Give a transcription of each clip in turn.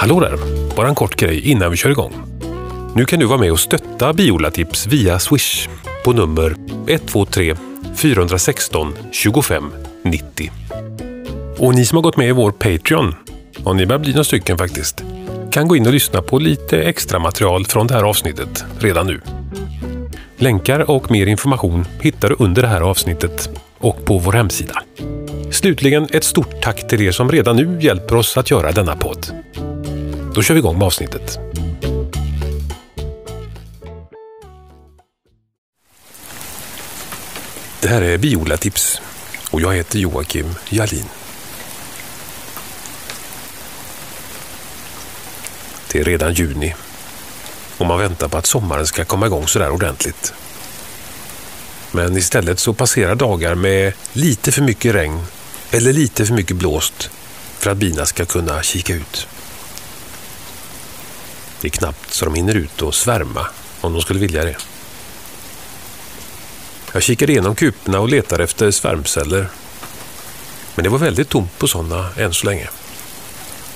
Hallå där! Bara en kort grej innan vi kör igång. Nu kan du vara med och stötta Biola-tips via Swish på nummer 123 416 25 90. Och ni som har gått med i vår Patreon, och ni börjar bli några stycken faktiskt, kan gå in och lyssna på lite extra material från det här avsnittet redan nu. Länkar och mer information hittar du under det här avsnittet och på vår hemsida. Slutligen ett stort tack till er som redan nu hjälper oss att göra denna podd. Då kör vi igång med avsnittet. Det här är Biola-tips och jag heter Joakim Jalin. Det är redan juni och man väntar på att sommaren ska komma igång sådär ordentligt. Men istället så passerar dagar med lite för mycket regn eller lite för mycket blåst för att bina ska kunna kika ut. Det är knappt så de hinner ut och svärma om de skulle vilja det. Jag kikade igenom kuporna och letade efter svärmceller. Men det var väldigt tomt på sådana än så länge.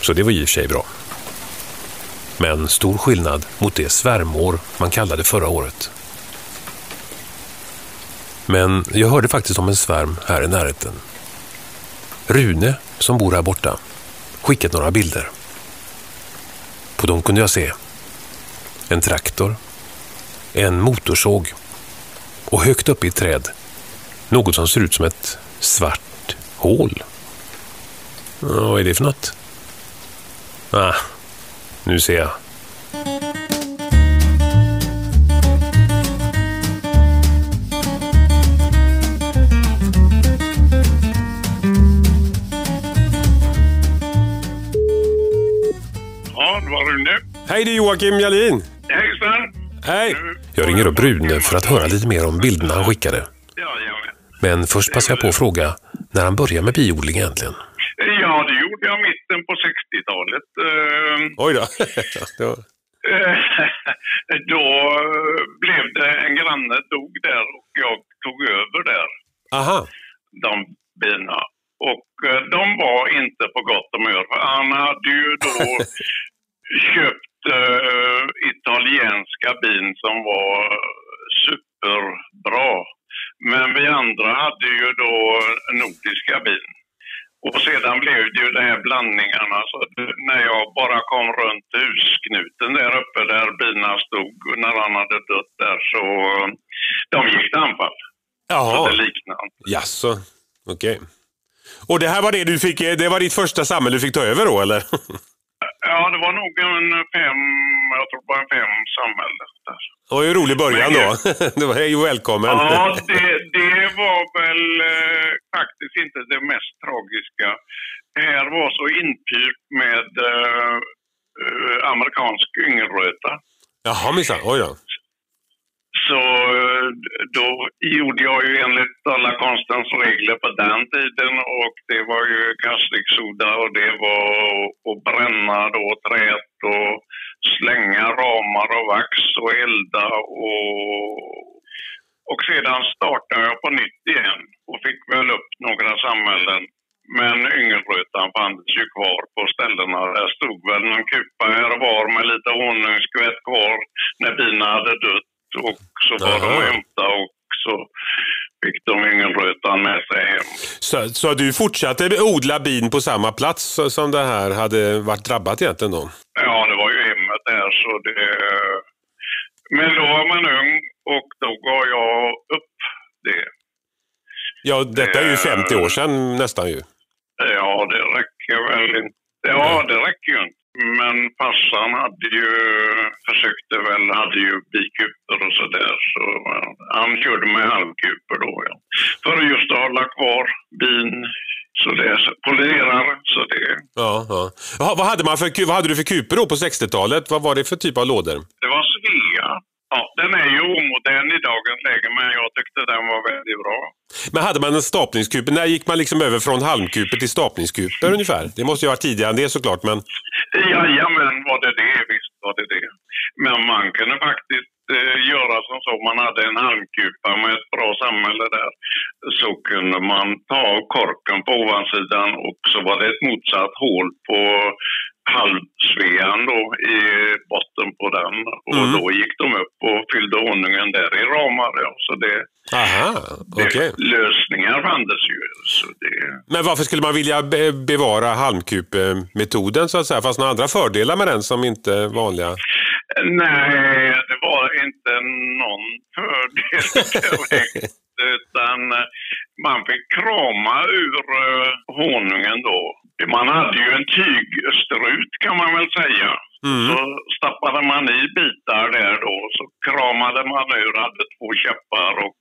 Så det var i och för sig bra. Men stor skillnad mot det svärmår man kallade förra året. Men jag hörde faktiskt om en svärm här i närheten. Rune, som bor här borta, skickat några bilder. På dem kunde jag se en traktor, en motorsåg och högt upp i ett träd något som ser ut som ett svart hål. Vad är det för något? Ah, nu ser jag. Hej, det är Joakim Jalin. Hejsan! Hej! Jag ringer upp Rune för att höra lite mer om bilderna han skickade. Men först passar jag på att fråga när han började med biodling egentligen. Ja, det gjorde jag mitten på 60-talet. Eh, Oj då. Var- eh, Då eh, blev det en granne dog där och jag tog över där, Aha. de bina. Och eh, de var inte på gott humör. Han hade ju då köpt eh, italienska bin som var superbra. Men vi andra hade ju då nordiska bin. Och sedan blev det ju de här blandningarna. Så att när jag bara kom runt husknuten där uppe där bina stod när han hade dött där så eh, de gick till anfall. Så Jaha. det liknade. Jaså. Okej. Och det här var det du fick, det var ditt första samhälle du fick ta över då eller? Ja, det var nog en fem, jag tror var en fem samhälle där. Det var ju en rolig början då. Det var och välkommen. Ja, det, det var väl eh, faktiskt inte det mest tragiska. Det här var så inpyrt med eh, eh, amerikansk yngelröta. Jaha minsann. Oj då. Så eh, då gjorde jag ju enligt alla konstens regler på den tiden och det var ju kastiksoda och det var att bränna då träet och slänga ramar och vax och elda och, och sedan startade jag på nytt igen och fick väl upp några samhällen. Men yngelrötan fanns ju kvar på ställena. Där stod väl någon kupa här och var med lite honungsskvätt kvar när bina hade dött. Och så var de Jaha. och hämtade och så fick de yngelrötan med sig hem. Så, så du fortsatte odla bin på samma plats som det här hade varit drabbat egentligen då? Ja, det var ju hemmet där så det... Men då var man ung och då gav jag upp det. Ja, detta är ju 50 år sedan nästan ju. Ja, det räcker väl inte. Ja, det räcker ju inte. Men farsan hade ju, försökte väl, hade ju bikuper och sådär. Så eh, han körde med halvkuper då ja. För just att hålla kvar bin, så det pollerar, så det, Ja, ja. Jaha, vad, hade man för, vad hade du för kuper då på 60-talet? Vad var det för typ av lådor? det var Svea. Ja, den är ju omodern i dagens läge, men jag tyckte den var väldigt bra. Men hade man en stapningskuper? När gick man liksom över från halmkuper till stapningskuper ungefär? Det måste ju varit tidigare än det såklart, men... Jajamän, var det det? Visst var det det. Men man kunde faktiskt eh, göra som så. Man hade en halmkupa med ett bra samhälle där. Så kunde man ta korken på ovansidan och så var det ett motsatt hål på halvsvean då i botten på den. Och Mm. då gick de upp och fyllde honungen där i ramar. Ja. Så det, Aha, det, okej. lösningar fanns ju. Så det, Men varför skulle man vilja be bevara halmkupemetoden så att säga? Fast några andra fördelar med den som inte är vanliga? Nej, det var inte någon fördel direkt. Utan man fick krama ur eh, honungen då. Man hade ju en tygstrut kan man väl säga. Mm. Så stappade man i bitar där då, så kramade man ur, hade två käppar och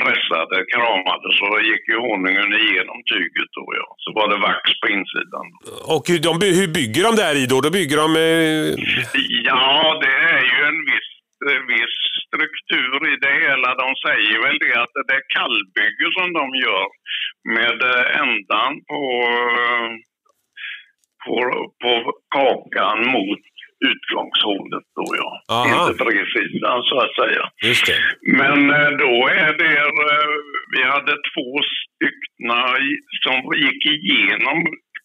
pressade, kramade så gick ju honungen igenom tyget då ja. Så var det vax på insidan. Och hur, de, hur bygger de där i då? Då bygger de... Eh, Ja, det är ju en viss, viss struktur i det hela. De säger väl det att det är kallbygge som de gör med eh, ändan på, eh, på, på kakan mot utgångshålet då ja. Aha. Inte bredsidan så att säga. Men eh, då är det, vi hade två styckna i- som gick igenom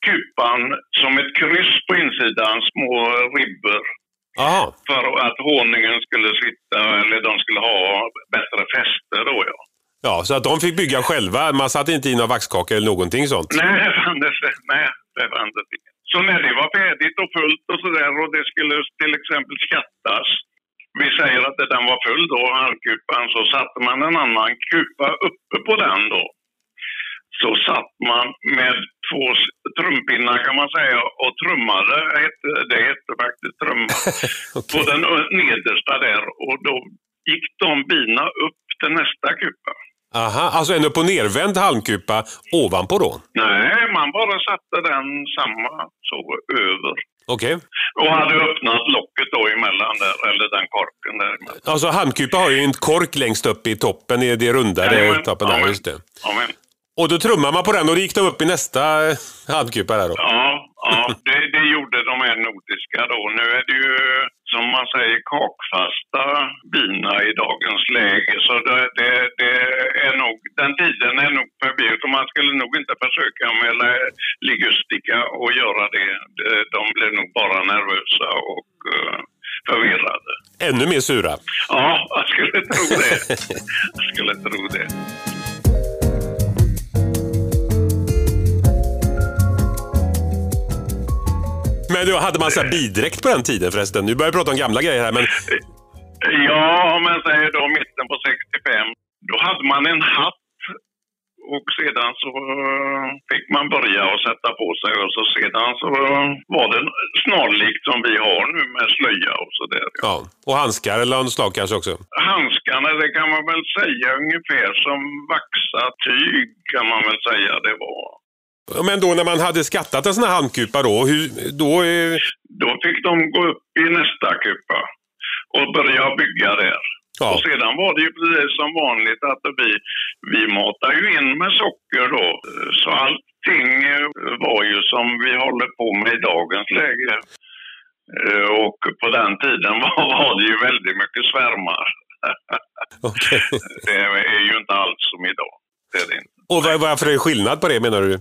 kupan som ett kryss på insidan, små ribbor Aha. för att honungen skulle sitta, eller de skulle ha bättre fäste då ja. Ja, så att de fick bygga själva. Man satte inte in några vaxkakor eller någonting sånt. Nej, det fanns nej, det fanns inte. Så när det var färdigt och fullt och sådär och det skulle till exempel skattas. Vi säger att den var full då, halvkupan, så satte man en annan kupa uppe på den då. Så satt man med två trumpinnar kan man säga och trummade, det hette faktiskt trumma, på den nedersta där och då gick de bina upp till nästa kupa. Aha, alltså en upp och nervänd halmkupa ovanpå då? Nej, man bara satte den samma så över. Okej. Och hade öppnat locket då emellan där, eller den korken där emellan. Alltså halmkupa har ju en kork längst upp i toppen, i det rundare Jajamän, toppen där. jajamän. Just det. Ja, Och då trummar man på den och då gick de upp i nästa eh, halmkupa där då? ja, ja det, det gjorde de här nordiska då. Nu är det ju som man säger kakfasta bina i dagens läge. Så det, det, det är nog, den tiden är nog förbi. Så man skulle nog inte försöka med ligustika och göra det. De- blir nog bara nervösa och eh, förvirrade. Ännu mer sura. Ja, jag skulle tro det. Jag skulle tro det. Men då hade man så här bidräkt på den tiden förresten? Nu börjar vi prata om gamla grejer här, men Ja, om man säger då mitten på 65, då hade man en hatt och sedan så eh, fick man börja och sätta på sig och så sedan så eh, var det snarlikt som vi har nu med slöja och sådär. ja. Och handskar eller något slag kanske också? Handskarna, det kan man väl säga ungefär som vaxat tyg kan man väl säga det var. Men då när man hade skattat en sån här handkupa då, hur, då eh, Då fick de gå upp i nästa kupa och börja bygga där. Ja. Och sedan var det ju precis som vanligt att vi, vi matar ju in med socker då. Så allting eh, var ju som vi håller på med i dagens läge. Eh, Och på den tiden var, var det ju väldigt mycket svärmar. okej. Det är ju inte alls som idag. Det är det inte. Och var, varför är det skillnad på det menar du?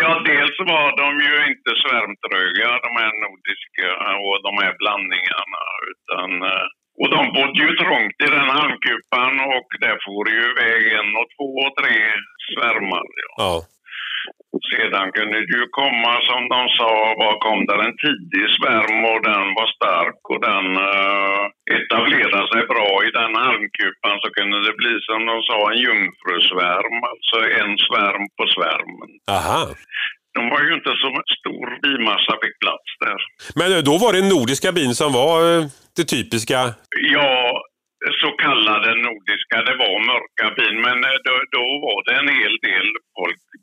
Ja, dels var de ju inte svärmtröga, de här nordiska och de här blandningarna. Utan, eh, och de bodde ju trångt i den halmkupan och där får ju iväg en och två och tre svärmar. Ja. Ja. Sedan kunde det ju komma, som de sa, var kom där en tidig svärm och den var stark och den uh, etablerade sig bra i den halmkupan så kunde det bli som de sa en jungfrusvärm, alltså en svärm på svärmen. Aha. De var ju inte så stor bimassa fick plats där. Men eh, då var det nordiska bin som var eh, det typiska? Ja, så kallade nordiska, det var mörka bin, men då, då var det en hel del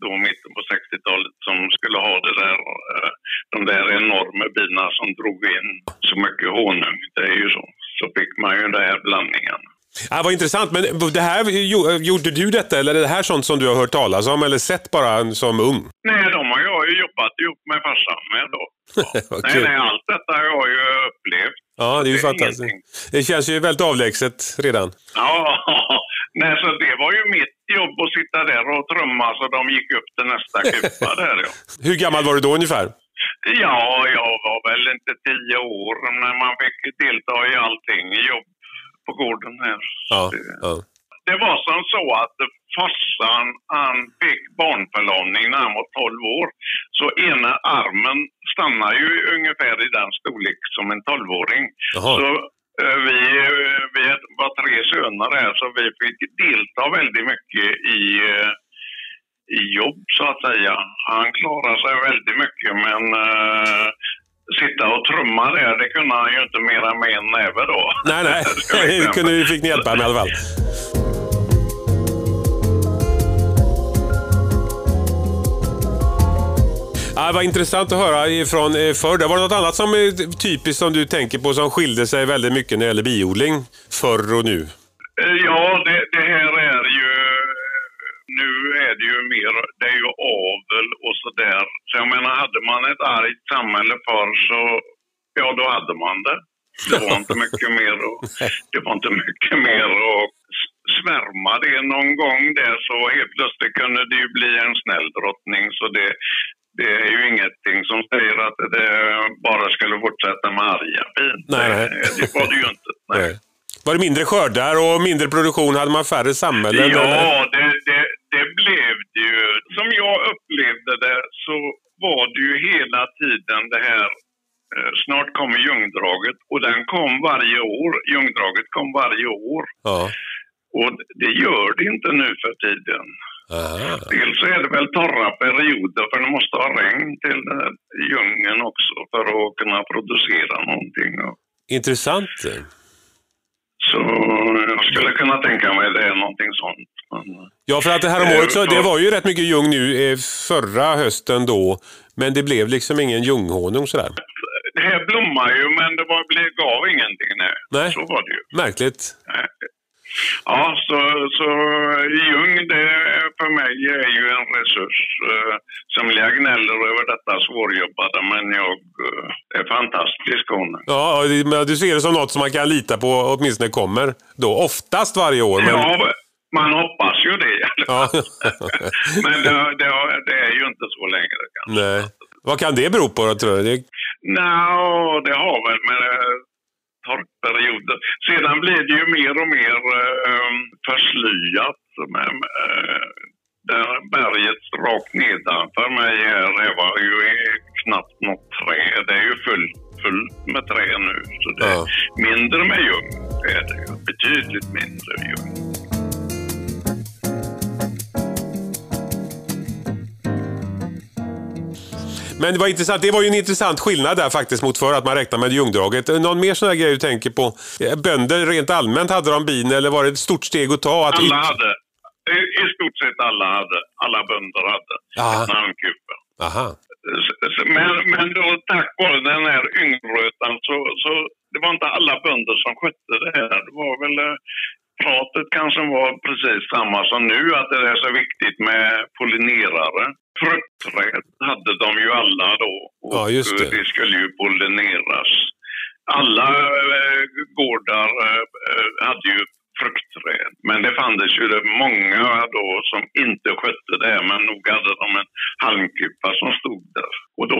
då mitten på 60-talet som skulle ha det där, eh, de där enorma bina som drog in så mycket honung. Det är ju så. Så fick man ju den här blandningen. Ja, vad intressant. Men det här, jo- gjorde du detta eller är det här sånt som du har hört talas om eller sett bara som ung? Nej, de har jag ju jobbat ihop med farsan med då. Okej. Nej, nej, allt detta har jag ju upplevt. Ja, det är ju Det är fantastiskt. ingenting. Det känns ju väldigt avlägset redan. Ja, nej, så det var ju mitt jobb att sitta där och trumma så de gick upp till nästa kupa där ja. Hur gammal var du då ungefär? Ja, jag var väl inte tio år när man fick delta i allting jobb på gården här. Ja, ja. Det var som så att farsan han fick barnförlamning när han var 12 år. Så ena armen stannar ju ungefär i den storlek som en 12-åring. Jaha. Så eh, vi, eh, vi var tre söner här så vi fick delta väldigt mycket i, eh, i jobb så att säga. Han klarade sig väldigt mycket men eh, sitta och trumma där det kunde han ju inte mer än med en näve då. Nej, nej. Kunde, fick ni hjälpa med i alla fall. Ja, vad intressant att höra ifrån eh, förr. Det var det något annat som är typiskt som du tänker på som skilde sig väldigt mycket när det gäller biodling förr och nu? Eh, Ja, det, det här är ju... Nu är det ju mer, det är ju avel och sådär. Så jag menar, hade man ett argt samhälle förr så, ja då hade man det. Det var inte mycket mer och det var inte mycket mer och svärma det någon gång där så helt plötsligt kunde det ju bli en snäll drottning så det, det är ju ingenting som säger att det bara skulle fortsätta med arga bin. Nej. Det, var det ju inte. Nej. Nej. Var det mindre skördar och mindre produktion? Hade man färre samhällen? Ja, det, det, det blev det ju. Som jag upplevde det så var det ju hela tiden det här eh, Snart kommer Ljungdraget och den kom varje år. Ljungdraget kom varje år. Ja. Och det gör det inte nu för tiden. Aha. Dels är det väl torra perioder för det måste ha regn till eh, djungeln också för att kunna producera någonting. Intressant. Så jag skulle kunna tänka mig det är någonting sånt. Men, Ja, för att det här om året så det var ju rätt mycket ljung nu eh, förra hösten då. Men det blev liksom ingen ljunghonung sådär. Det här blommar ju men det var, gav ingenting. Nej. Nej. Så var det ju. Märkligt. Ja, så, så ljung det för mig är ju en resurs. Uh, som jag gnäller över detta svårjobbade men jag uh, är fantastisk hon. Ja, men du ser det som något som man kan lita på åtminstone kommer då. Oftast varje år. Men... Ja, man hoppas ju det. Ja. Men det, det, det är ju inte så längre kanske. Nej. Vad kan det bero på då, tror du? Det... Nå, det har väl med eh, torkperioder. Sedan blir det ju mer och mer eh, förslyat. Med, eh, berget rakt nedanför mig här det var ju knappt något träd. Det är ju fullt, fullt med träd nu. Så det är Ja. mindre med ljung. Det är det ju. Betydligt mindre ljung. Men det var intressant. Det var ju en intressant skillnad där faktiskt mot förr att man räknar med ljungdraget. Någon mer sån här grej du tänker på? Eh, Bönder rent allmänt, hade de bin eller var det ett stort steg att ta? Att Alla hade. I, stort sett alla hade. Alla bönder hade. Namnkupa. Aha. Men, men då tack vare den här yngrötan så, så det var inte alla bönder som skötte det här. Det var väl eh, pratet kanske var precis samma som nu att det är så viktigt med pollinerare. Fruktträd hade de ju alla då och Ja, just det. eh, det skulle ju pollineras. Alla eh, gårdar eh, eh, hade ju fruktträd. Men det fanns ju det många då som inte skötte det här, men nog hade de en halmkupa som stod där. Och då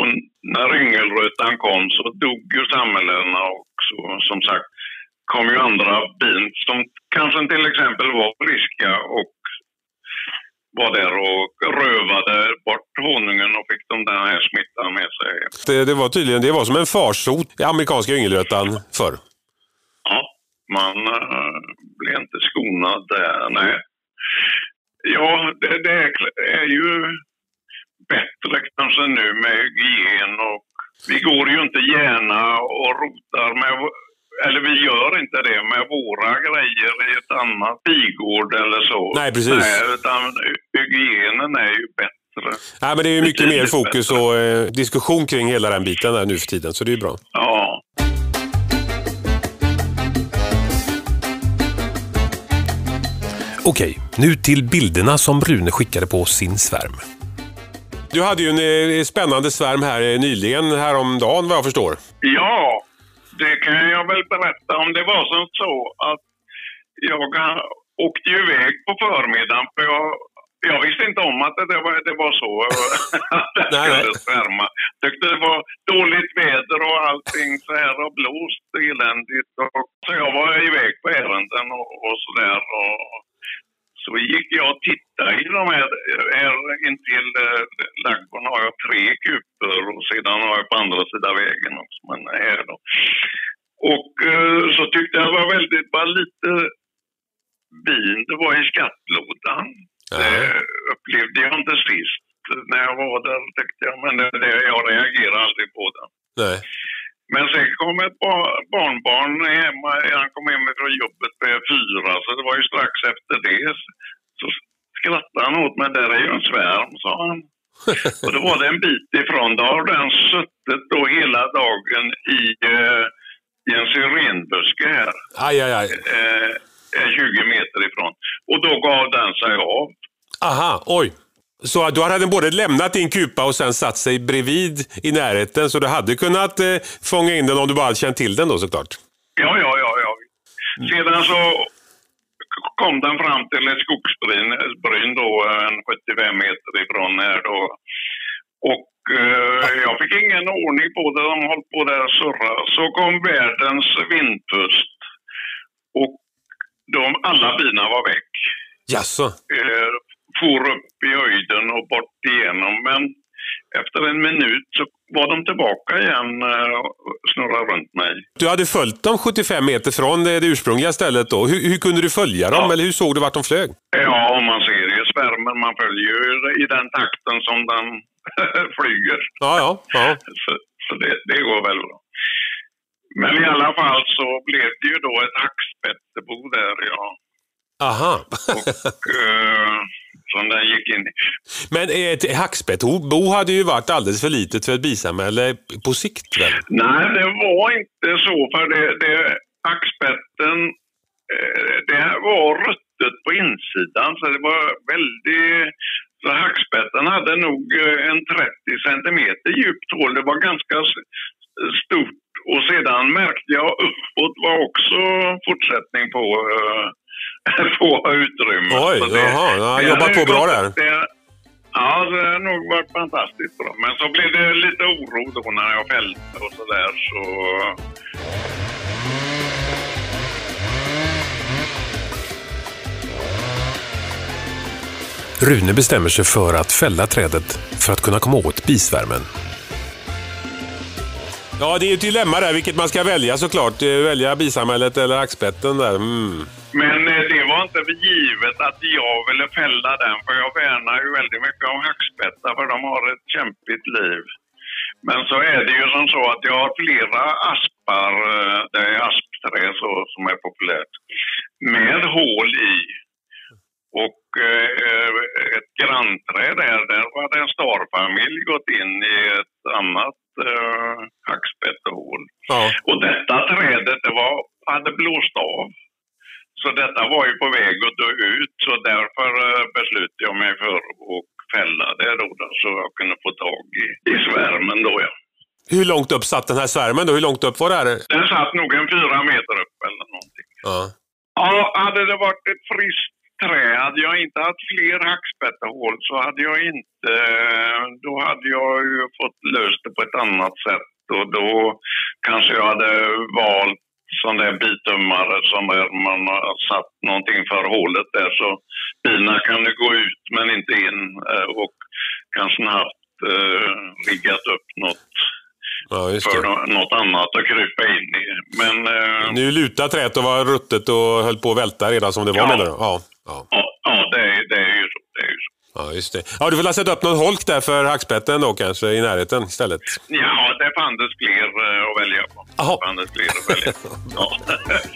när yngelrötan kom så dog ju samhällena och så, som sagt kom ju andra bin som kanske till exempel var friska och var där och rövade bort honungen och fick de smittan med sig. Det, det var tydligen det var som en farsot i amerikanska yngelrötan förr. Ja, man uh, blev inte skonad där, nej. Ja, det, det är, är ju bättre kanske nu med hygien och vi går ju inte gärna och rotar med, eller vi gör inte det med våra grejer i ett annat bigård eller så. Nej, precis. Nej, utan hygienen är ju bättre. Nej, men det är ju mycket mer fokus bättre. och eh, diskussion kring hela den biten där nu för tiden, så det är ju bra. Ja. Okej, nu till bilderna som Rune skickade på sin svärm. Du hade ju en eh, spännande svärm här eh, nyligen, häromdagen vad jag förstår. Ja, det kan jag väl berätta om. Det var som så att jag åkte iväg på förmiddagen för jag jag visste inte om att det var, det var så. att det skulle svärma. Tyckte det var dåligt väder och allting så här och blåst eländigt. Och, så jag var iväg på ärenden och, och sådär. Så gick jag och tittade i de här, här intill eh, ladugården har jag tre kuper och sedan har jag på andra sidan vägen också. Men här då. Och eh, så tyckte jag det var väldigt, bara lite bin det var i skattlådan. Det upplevde jag inte sist när jag var där tyckte jag, men det, det, jag reagerade aldrig på det. Nej. Men sen kom ett barnbarn hemma, han kom hem från jobbet på fyra, så det var ju strax efter det. Så skrattade han åt mig, där är ju en svärm, sa han. och då var det en bit ifrån, då har den suttit då hela dagen i, uh, i en syrenbuske här. Aj, aj, aj. Uh, 20 meter ifrån. Och då gav den sig av. Aha, oj. Så då hade den både lämnat din kupa och sen satt sig bredvid i närheten så du hade kunnat eh, fånga in den om du bara hade känt till den då såklart? Ja, ja, ja. ja. Sedan så kom den fram till ett skogsbryn då, en 75 meter ifrån här då. Och eh, jag fick ingen ordning på det, de höll på där och surra. Så kom världens vindpust. De, alla bina var väck. Jaså? Eh, for upp i höjden och bort igenom. Men efter en minut så var de tillbaka igen eh, och snurrade runt mig. Du hade följt dem 75 meter från det, ursprungliga stället då. Hur, hur kunde du följa dem Ja. eller hur såg du vart de flög? Ja, om man ser i svärmen, man följer ju i den takten som den flyger. Ja, ja. ja. Så, så det, det går väl bra. Men i alla fall så blev det ju då ett hackspettebo där, ja. Aha. Och, eh, som den gick in i. Men ett hackspettsbo hade ju varit alldeles för litet för ett bisamhälle på sikt väl? Nej, det var inte så. För det, det, hackspetten, eh, det var ruttet på insidan. Så det var väldigt... Så hackspetten hade nog eh, en 30 centimeter djupt hål. Det var ganska stort. Och sedan märkte jag uppåt var också fortsättning på, eh, på utrymme. Oj, jaha, ja, det jobbat på bra där. Det, ja, det har nog varit fantastiskt bra. Men så blev det lite oro då när jag fällde och sådär. Så... Rune bestämmer sig för att fälla trädet för att kunna komma åt bisvärmen. Ja, det är ett dilemma där vilket man ska välja såklart. Eh, välja bisamhället eller hackspetten där. Mm. Men eh, det var inte givet att jag ville fälla den för jag värnar ju väldigt mycket om hackspettar för de har ett kämpigt liv. Men så är det ju som så att jag har flera aspar, eh, det är aspträ så, som är populärt, med hål i. Och eh, ett grannträd där, där hade en starfamilj gått in i ett annat eh, hackspettehål. Ja. Och detta trädet det var, hade blåst av. Så detta var ju på väg att dö ut så därför eh, beslutade jag mig för att fälla det då, då så jag kunde få tag i, i svärmen då ja. Hur långt upp satt den här svärmen då? Hur långt upp var det här? Den satt nog en fyra meter upp eller någonting. Ja. Ja, hade det varit ett friskt trä, hade jag inte haft fler hackspettehål så hade jag inte, då hade jag ju fått löst det på ett annat sätt och då kanske jag hade valt sån där bitummare som man har satt någonting för hålet där så bina kan ju gå ut men inte in eh, och kanske haft eh, riggat upp något ja, just för det. nå- något annat att krypa in i. Men eh, Nu lutar träet och var ruttet och höll på att välta redan som det var Ja. menar du? Ja. Ja. ja, det, är, det är ju så. Det är ju så. ja, just det. Ja, du får väl sätta upp någon holk där för hackspetten då kanske i närheten istället. Ja, det fanns fler eh, att välja på. Jaha. Det fanns fler att välja på. Ja.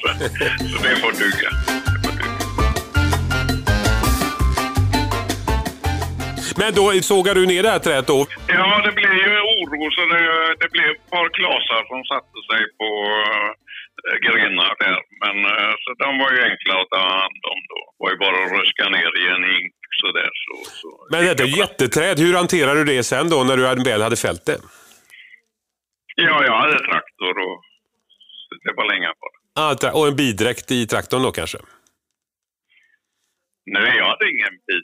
så, så det får duga. Det får duga. Men då sågar du ner det här trädet då? Ja, det blev ju oro så det, det blev ett par klasar som satte sig på eh, grenar där. Men eh, så de var ju enkla att ta hand om då. Det var ju bara att ruska ner i en hink sådär. Så, så. Men det är ett jätteträd. Hur hanterar du det sen då när du väl hade fällt det? Ja, jag hade traktor och det var länge på det. Ah, och en bidräkt i traktorn då kanske? Nej, jag hade ingen bil.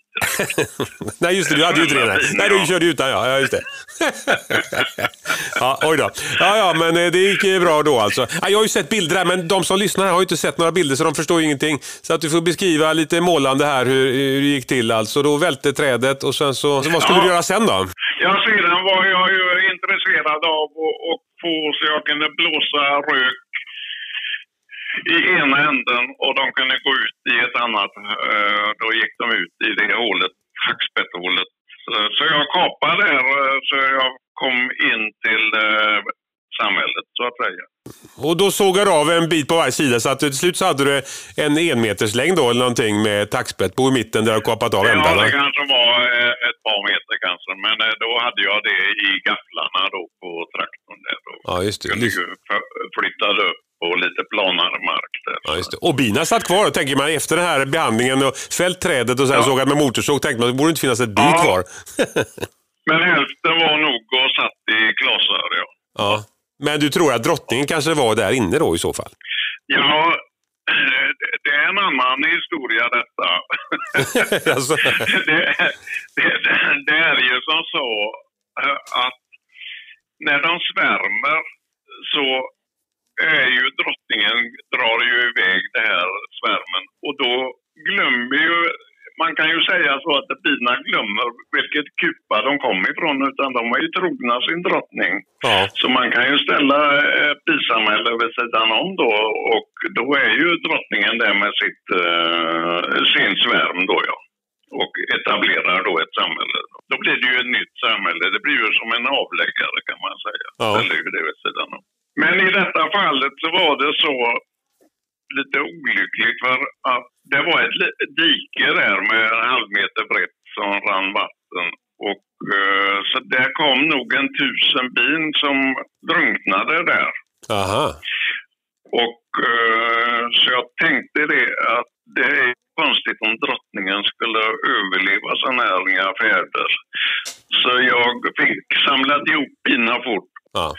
Nej, just det, du hade ju inte det. Nej, du körde utan ja. ja just det. ja, oj då. Ja, ja, men eh, det gick bra då alltså. Jag har ju sett bilder här, men de som lyssnar här har ju inte sett några bilder så de förstår ju ingenting. Så att du får beskriva lite målande här hur, hur det gick till. Alltså, då välte trädet och sen så... så vad skulle ja. du göra sen då? Ja, sedan var jag ju intresserad av att få så jag kunde blåsa rök i ena änden och de kunde gå ut i ett annat. Eh, då gick de ut i det hålet, hackspettehålet. Så jag kapade där eh, så jag kom in till eh, samhället så att säga. Och då sågar du av en bit på varje sida så att till slut så hade du en enmeterslängd då eller någonting med tackspett på mitten där du kapat av ändarna? Ja, det kanske var ett par meter kanske. Men då hade jag det i gafflarna då på traktorn där. Då. Ja, just det. Kunde flyttade upp på lite planare mark där. Ja. Och bina satt kvar, tänker man efter den här behandlingen och fällt trädet och sen ja. sågat med motorsåg, tänkte man det borde inte finnas ett bi ja. kvar. Men hälften var nog och satt i klasar, ja. ja. Men du tror att drottningen kanske var där inne då i så fall? Ja, det är en annan historia detta. alltså. det, det, det, är ju som så att när de svärmer så är ju drottningen drar ju iväg det här svärmen och då glömmer ju man kan ju säga så att bina glömmer vilket kupa de kom ifrån utan de var ju trogna sin drottning. Ja. Så man kan ju ställa ett bisamhälle vid sidan om då och då är ju drottningen där med sitt, uh, sin svärm då ja. Och etablerar då ett samhälle. Då blir det ju ett nytt samhälle. Det blir ju som en avläggare kan man säga. Ja. Ställer ju det vid sidan om. Men i detta fallet så var det så lite olyckligt för att det var ett dike där med en halv meter brett som rann vatten. Och, uh, så där kom nog en tusen bin som drunknade där. Aha. Och uh, så jag tänkte det att det är konstigt om drottningen skulle överleva sådana här färder. Så jag fick samlat ihop bina fort. Ja.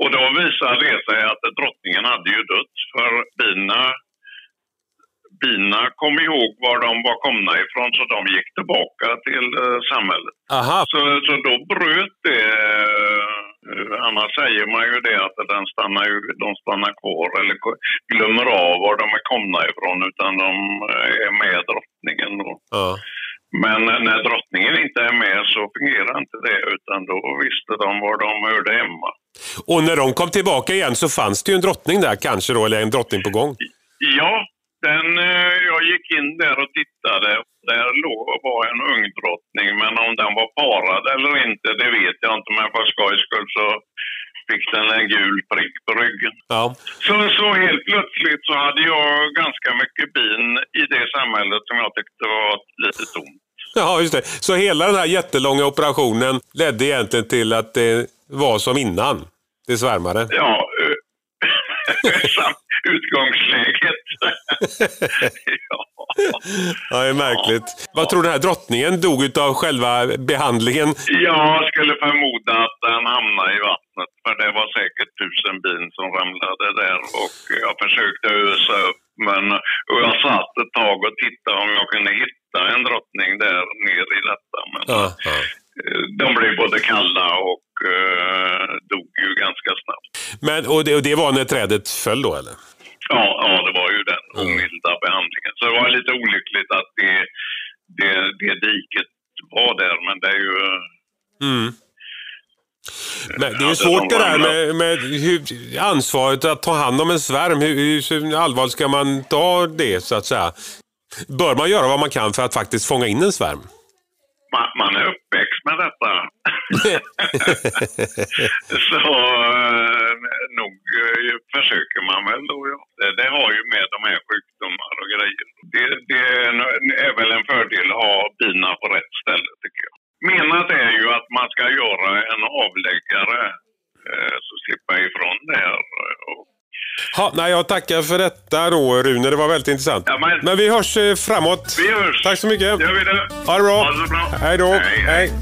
Och då visade det sig att drottningen hade ju dött för bina, bina kom ihåg var de var komna ifrån så de gick tillbaka till uh, samhället. Aha. Så, så då bröt det. Uh, annars säger man ju det att den stannar ju, de stannar kvar eller glömmer av var de är komna ifrån utan de är med drottningen då. Ja. Men när drottningen inte är med så fungerar inte det utan då visste de var de hörde hemma. Och när de kom tillbaka igen så fanns det ju en drottning där kanske då, eller en drottning på gång? Ja, den, eh, jag gick in där och tittade. Där låg, var en ung drottning, men om den var parad eller inte, det vet jag inte. Men för skojs skull så fick den en gul prick på ryggen. Ja. Så, så helt plötsligt så hade jag ganska mycket bin i det samhället som jag tyckte var lite tomt. Ja, just det. Så hela den här jättelånga operationen ledde egentligen till att det var som innan? Det svärmade? Ja, utgångsläget. ja. ja, det är märkligt. Ja. Vad tror du den här drottningen dog av själva behandlingen? Jag skulle förmoda att den hamnade i vattnet. För det var säkert tusen bin som ramlade där och jag försökte ösa upp. Men och jag satt ett tag och tittade om jag kunde hitta en drottning där nere i detta. Men ja, ja. Eh, de blev både kalla och uh, dog ju ganska snabbt. Men, och det, och det var när trädet föll då eller? Ja, ja det var ju den omilda behandlingen. Så det var lite olyckligt att det, det, det diket var där, men det är ju... Mm. Men det är ju svårt det där med, med ansvaret att ta hand om en svärm. Hur, hur allvarligt ska man ta det så att säga? Bör man göra vad man kan för att faktiskt fånga in en svärm? man, man är uppväxt med detta. så uh, nog uh, försöker man väl då. Ja. Det, det, har ju med de här sjukdomar och grejer. Det, det är väl en fördel att ha bina på rätt ställe tycker jag. Menat är ju att man ska göra en avläggare uh, så slippa ifrån det här. Och Ha, nej, jag tackar för detta då Rune, det var väldigt intressant. Ja, men... men... vi hörs eh, framåt. Vi hörs. Tack så mycket. Gör vi det. Ha det bra. Ha det bra. Hej då. hej. hej.